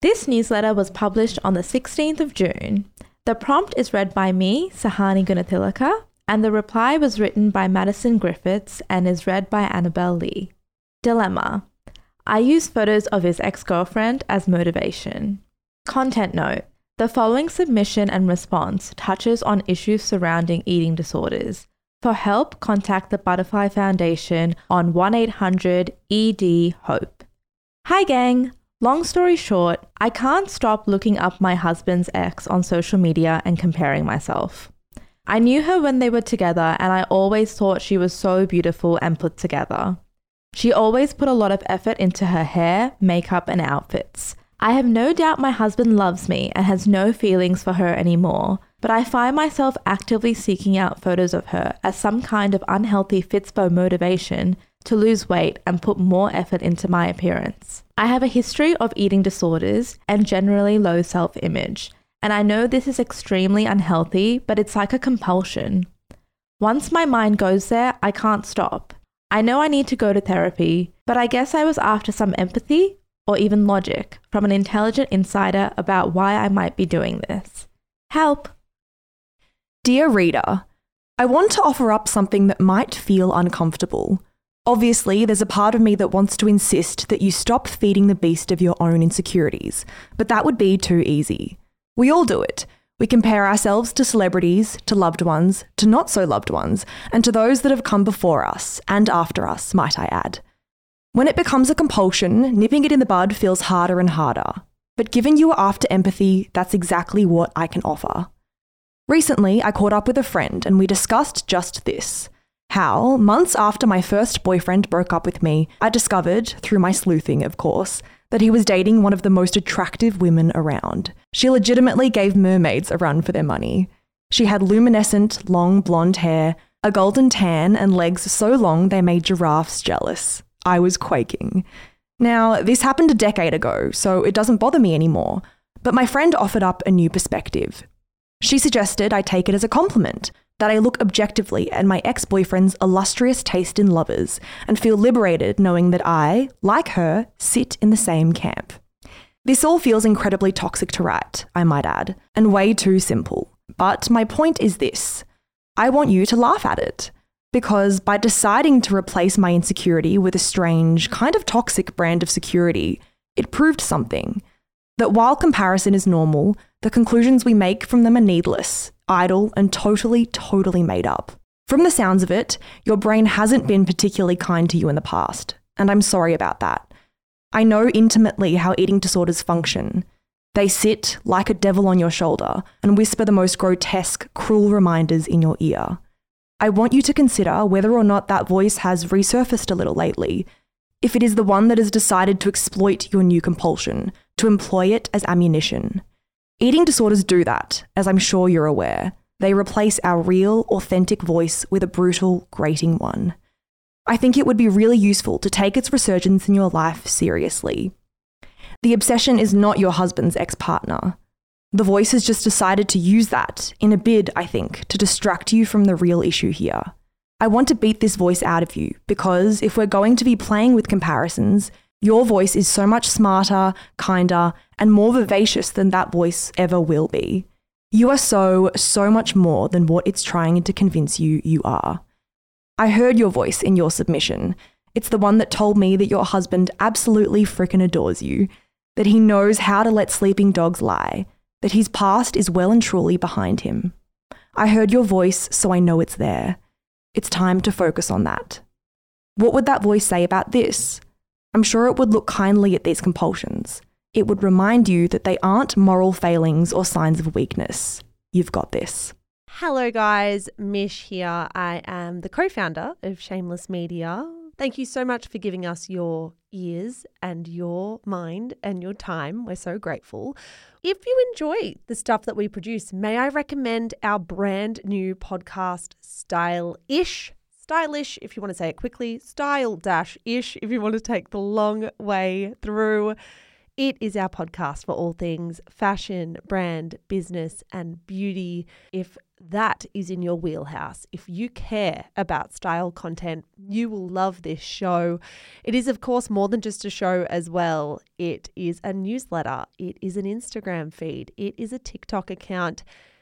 This newsletter was published on the 16th of June. The prompt is read by me, Sahani Gunathilaka, and the reply was written by Madison Griffiths and is read by Annabelle Lee. Dilemma I use photos of his ex girlfriend as motivation. Content note The following submission and response touches on issues surrounding eating disorders. For help, contact the Butterfly Foundation on 1 800 ED HOPE. Hi, gang! Long story short, I can't stop looking up my husband's ex on social media and comparing myself. I knew her when they were together, and I always thought she was so beautiful and put together. She always put a lot of effort into her hair, makeup, and outfits. I have no doubt my husband loves me and has no feelings for her anymore, but I find myself actively seeking out photos of her as some kind of unhealthy Fitspo motivation to lose weight and put more effort into my appearance. I have a history of eating disorders and generally low self image, and I know this is extremely unhealthy, but it's like a compulsion. Once my mind goes there, I can't stop. I know I need to go to therapy, but I guess I was after some empathy or even logic from an intelligent insider about why I might be doing this. Help! Dear reader, I want to offer up something that might feel uncomfortable. Obviously, there's a part of me that wants to insist that you stop feeding the beast of your own insecurities, but that would be too easy. We all do it. We compare ourselves to celebrities, to loved ones, to not so loved ones, and to those that have come before us and after us, might I add. When it becomes a compulsion, nipping it in the bud feels harder and harder. But given you are after empathy, that's exactly what I can offer. Recently, I caught up with a friend and we discussed just this how, months after my first boyfriend broke up with me, I discovered, through my sleuthing, of course, that he was dating one of the most attractive women around. She legitimately gave mermaids a run for their money. She had luminescent, long blonde hair, a golden tan, and legs so long they made giraffes jealous. I was quaking. Now, this happened a decade ago, so it doesn't bother me anymore, but my friend offered up a new perspective. She suggested I take it as a compliment that I look objectively at my ex boyfriend's illustrious taste in lovers and feel liberated knowing that I, like her, sit in the same camp. This all feels incredibly toxic to write, I might add, and way too simple. But my point is this I want you to laugh at it. Because by deciding to replace my insecurity with a strange, kind of toxic brand of security, it proved something. That while comparison is normal, the conclusions we make from them are needless, idle, and totally, totally made up. From the sounds of it, your brain hasn't been particularly kind to you in the past, and I'm sorry about that. I know intimately how eating disorders function. They sit like a devil on your shoulder and whisper the most grotesque, cruel reminders in your ear. I want you to consider whether or not that voice has resurfaced a little lately, if it is the one that has decided to exploit your new compulsion, to employ it as ammunition. Eating disorders do that, as I'm sure you're aware. They replace our real, authentic voice with a brutal, grating one. I think it would be really useful to take its resurgence in your life seriously. The obsession is not your husband's ex partner. The voice has just decided to use that in a bid, I think, to distract you from the real issue here. I want to beat this voice out of you because if we're going to be playing with comparisons, your voice is so much smarter, kinder, and more vivacious than that voice ever will be. You are so, so much more than what it's trying to convince you you are. I heard your voice in your submission. It's the one that told me that your husband absolutely frickin' adores you, that he knows how to let sleeping dogs lie, that his past is well and truly behind him. I heard your voice, so I know it's there. It's time to focus on that. What would that voice say about this? I'm sure it would look kindly at these compulsions. It would remind you that they aren't moral failings or signs of weakness. You've got this. Hello, guys. Mish here. I am the co founder of Shameless Media. Thank you so much for giving us your ears and your mind and your time. We're so grateful. If you enjoy the stuff that we produce, may I recommend our brand new podcast, Style Ish? Stylish if you want to say it quickly, style dash ish if you want to take the long way through. It is our podcast for all things fashion, brand, business, and beauty. If that is in your wheelhouse. If you care about style content, you will love this show. It is, of course, more than just a show as well. It is a newsletter, it is an Instagram feed, it is a TikTok account.